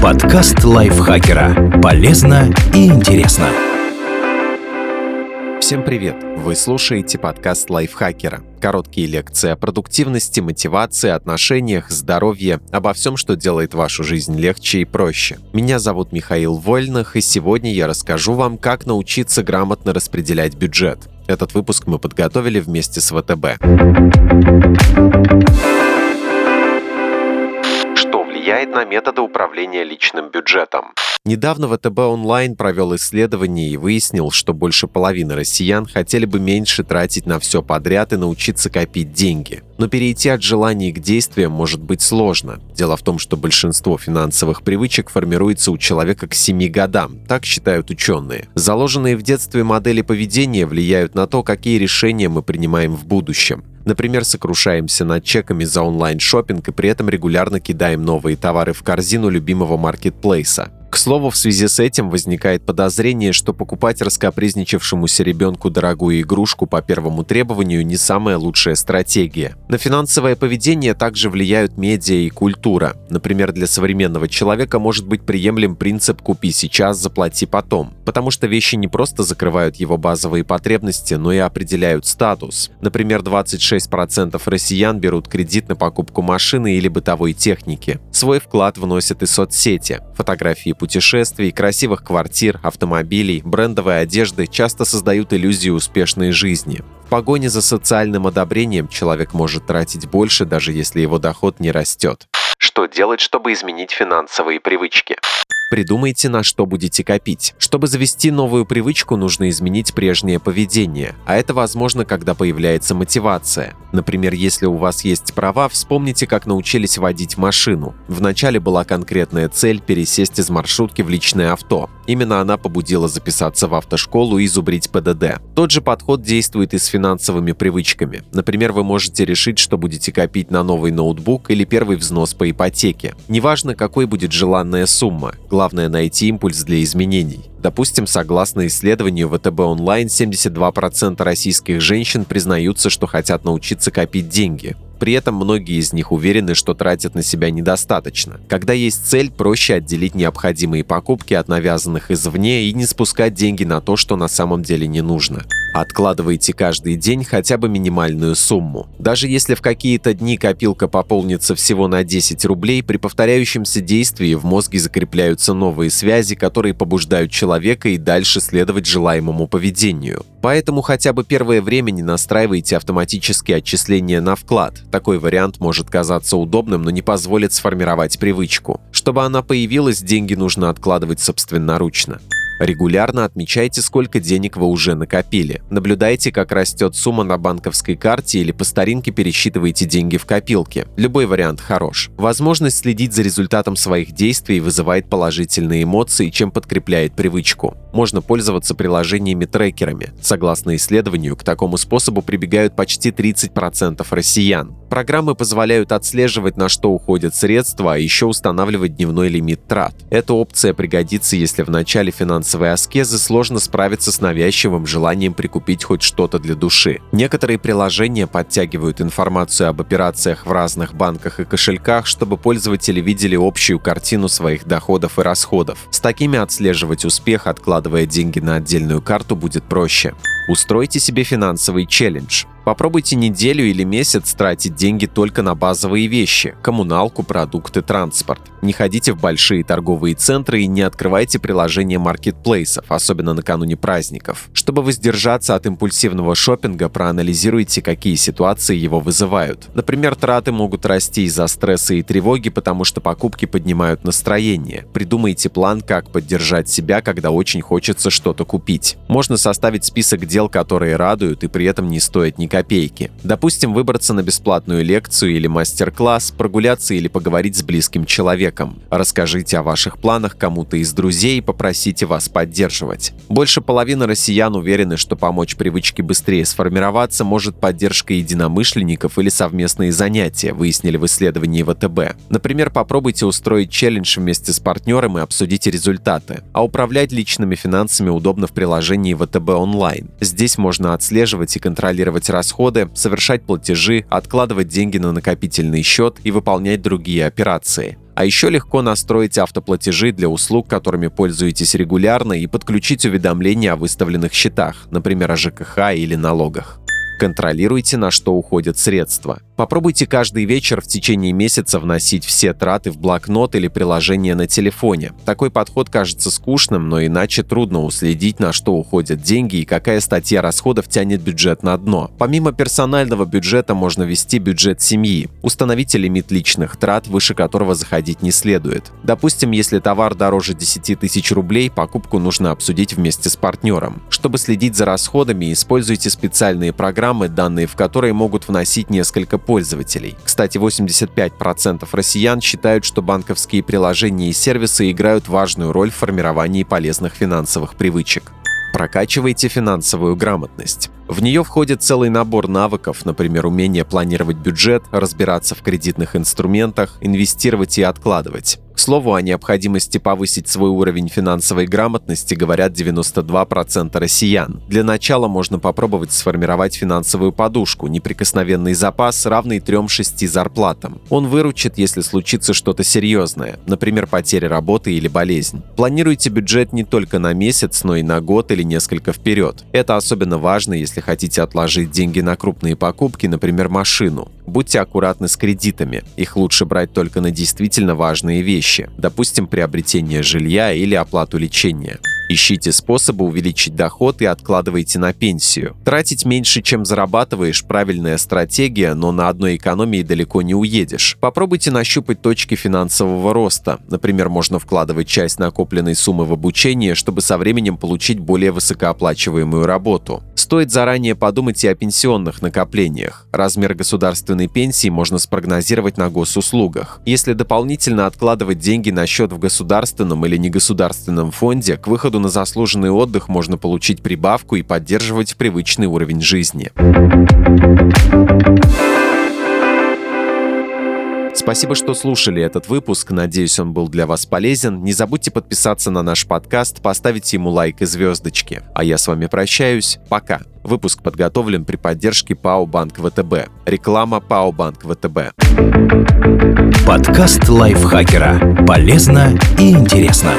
Подкаст лайфхакера. Полезно и интересно. Всем привет! Вы слушаете подкаст лайфхакера. Короткие лекции о продуктивности, мотивации, отношениях, здоровье, обо всем, что делает вашу жизнь легче и проще. Меня зовут Михаил Вольных, и сегодня я расскажу вам, как научиться грамотно распределять бюджет. Этот выпуск мы подготовили вместе с ВТБ. Влияет на методы управления личным бюджетом? Недавно ВТБ онлайн провел исследование и выяснил, что больше половины россиян хотели бы меньше тратить на все подряд и научиться копить деньги. Но перейти от желаний к действиям может быть сложно. Дело в том, что большинство финансовых привычек формируется у человека к 7 годам, так считают ученые. Заложенные в детстве модели поведения влияют на то, какие решения мы принимаем в будущем. Например, сокрушаемся над чеками за онлайн шопинг и при этом регулярно кидаем новые товары в корзину любимого маркетплейса. К слову, в связи с этим возникает подозрение, что покупать раскопризничавшемуся ребенку дорогую игрушку по первому требованию не самая лучшая стратегия. На финансовое поведение также влияют медиа и культура. Например, для современного человека может быть приемлем принцип «купи сейчас, заплати потом», потому что вещи не просто закрывают его базовые потребности, но и определяют статус. Например, 26% россиян берут кредит на покупку машины или бытовой техники. Свой вклад вносят и соцсети. Фотографии путешествий, красивых квартир, автомобилей, брендовой одежды часто создают иллюзию успешной жизни. В погоне за социальным одобрением человек может тратить больше, даже если его доход не растет. Что делать, чтобы изменить финансовые привычки? Придумайте, на что будете копить. Чтобы завести новую привычку, нужно изменить прежнее поведение, а это возможно, когда появляется мотивация. Например, если у вас есть права, вспомните, как научились водить машину. Вначале была конкретная цель пересесть из маршрутки в личное авто. Именно она побудила записаться в автошколу и зубрить ПДД. Тот же подход действует и с финансовыми привычками. Например, вы можете решить, что будете копить на новый ноутбук или первый взнос по ипотеке. Неважно, какой будет желанная сумма, главное найти импульс для изменений. Допустим, согласно исследованию ВТБ онлайн, 72% российских женщин признаются, что хотят научиться копить деньги. При этом многие из них уверены, что тратят на себя недостаточно. Когда есть цель, проще отделить необходимые покупки от навязанных извне и не спускать деньги на то, что на самом деле не нужно. Откладывайте каждый день хотя бы минимальную сумму. Даже если в какие-то дни копилка пополнится всего на 10 рублей, при повторяющемся действии в мозге закрепляются новые связи, которые побуждают человека и дальше следовать желаемому поведению. Поэтому хотя бы первое время не настраивайте автоматические отчисления на вклад. Такой вариант может казаться удобным, но не позволит сформировать привычку. Чтобы она появилась, деньги нужно откладывать собственноручно. Регулярно отмечайте, сколько денег вы уже накопили. Наблюдайте, как растет сумма на банковской карте или по старинке пересчитывайте деньги в копилке. Любой вариант хорош. Возможность следить за результатом своих действий вызывает положительные эмоции, чем подкрепляет привычку. Можно пользоваться приложениями-трекерами. Согласно исследованию, к такому способу прибегают почти 30% россиян. Программы позволяют отслеживать, на что уходят средства, а еще устанавливать дневной лимит трат. Эта опция пригодится, если в начале финансовой аскезы сложно справиться с навязчивым желанием прикупить хоть что-то для души. Некоторые приложения подтягивают информацию об операциях в разных банках и кошельках, чтобы пользователи видели общую картину своих доходов и расходов. С такими отслеживать успех, откладывая деньги на отдельную карту, будет проще. Устройте себе финансовый челлендж. Попробуйте неделю или месяц тратить деньги только на базовые вещи – коммуналку, продукты, транспорт. Не ходите в большие торговые центры и не открывайте приложения маркетплейсов, особенно накануне праздников. Чтобы воздержаться от импульсивного шопинга, проанализируйте, какие ситуации его вызывают. Например, траты могут расти из-за стресса и тревоги, потому что покупки поднимают настроение. Придумайте план, как поддержать себя, когда очень хочется что-то купить. Можно составить список дел, которые радуют и при этом не стоят ни копейки. Допустим, выбраться на бесплатную лекцию или мастер-класс, прогуляться или поговорить с близким человеком. Расскажите о ваших планах кому-то из друзей и попросите вас поддерживать. Больше половины россиян уверены, что помочь привычке быстрее сформироваться может поддержка единомышленников или совместные занятия, выяснили в исследовании ВТБ. Например, попробуйте устроить челлендж вместе с партнером и обсудите результаты. А управлять личными финансами удобно в приложении ВТБ онлайн. Здесь можно отслеживать и контролировать расходы, совершать платежи, откладывать деньги на накопительный счет и выполнять другие операции. А еще легко настроить автоплатежи для услуг, которыми пользуетесь регулярно, и подключить уведомления о выставленных счетах, например, о ЖКХ или налогах. Контролируйте, на что уходят средства. Попробуйте каждый вечер в течение месяца вносить все траты в блокнот или приложение на телефоне. Такой подход кажется скучным, но иначе трудно уследить, на что уходят деньги и какая статья расходов тянет бюджет на дно. Помимо персонального бюджета можно вести бюджет семьи. Установите лимит личных трат, выше которого заходить не следует. Допустим, если товар дороже 10 тысяч рублей, покупку нужно обсудить вместе с партнером. Чтобы следить за расходами, используйте специальные программы, данные в которые могут вносить несколько пользователей. Кстати, 85% россиян считают, что банковские приложения и сервисы играют важную роль в формировании полезных финансовых привычек. Прокачивайте финансовую грамотность. В нее входит целый набор навыков, например, умение планировать бюджет, разбираться в кредитных инструментах, инвестировать и откладывать. Слову, о необходимости повысить свой уровень финансовой грамотности говорят 92% россиян. Для начала можно попробовать сформировать финансовую подушку, неприкосновенный запас, равный 3-6 зарплатам. Он выручит, если случится что-то серьезное, например, потеря работы или болезнь. Планируйте бюджет не только на месяц, но и на год или несколько вперед. Это особенно важно, если хотите отложить деньги на крупные покупки, например, машину. Будьте аккуратны с кредитами. Их лучше брать только на действительно важные вещи, допустим, приобретение жилья или оплату лечения. Ищите способы увеличить доход и откладывайте на пенсию. Тратить меньше, чем зарабатываешь – правильная стратегия, но на одной экономии далеко не уедешь. Попробуйте нащупать точки финансового роста. Например, можно вкладывать часть накопленной суммы в обучение, чтобы со временем получить более высокооплачиваемую работу. Стоит заранее подумать и о пенсионных накоплениях. Размер государственной пенсии можно спрогнозировать на госуслугах. Если дополнительно откладывать деньги на счет в государственном или негосударственном фонде, к выходу на заслуженный отдых можно получить прибавку и поддерживать привычный уровень жизни. Спасибо, что слушали этот выпуск. Надеюсь, он был для вас полезен. Не забудьте подписаться на наш подкаст, поставить ему лайк и звездочки. А я с вами прощаюсь. Пока. Выпуск подготовлен при поддержке ПАО Банк ВТБ. Реклама ПАО Банк ВТБ. Подкаст лайфхакера. Полезно и интересно.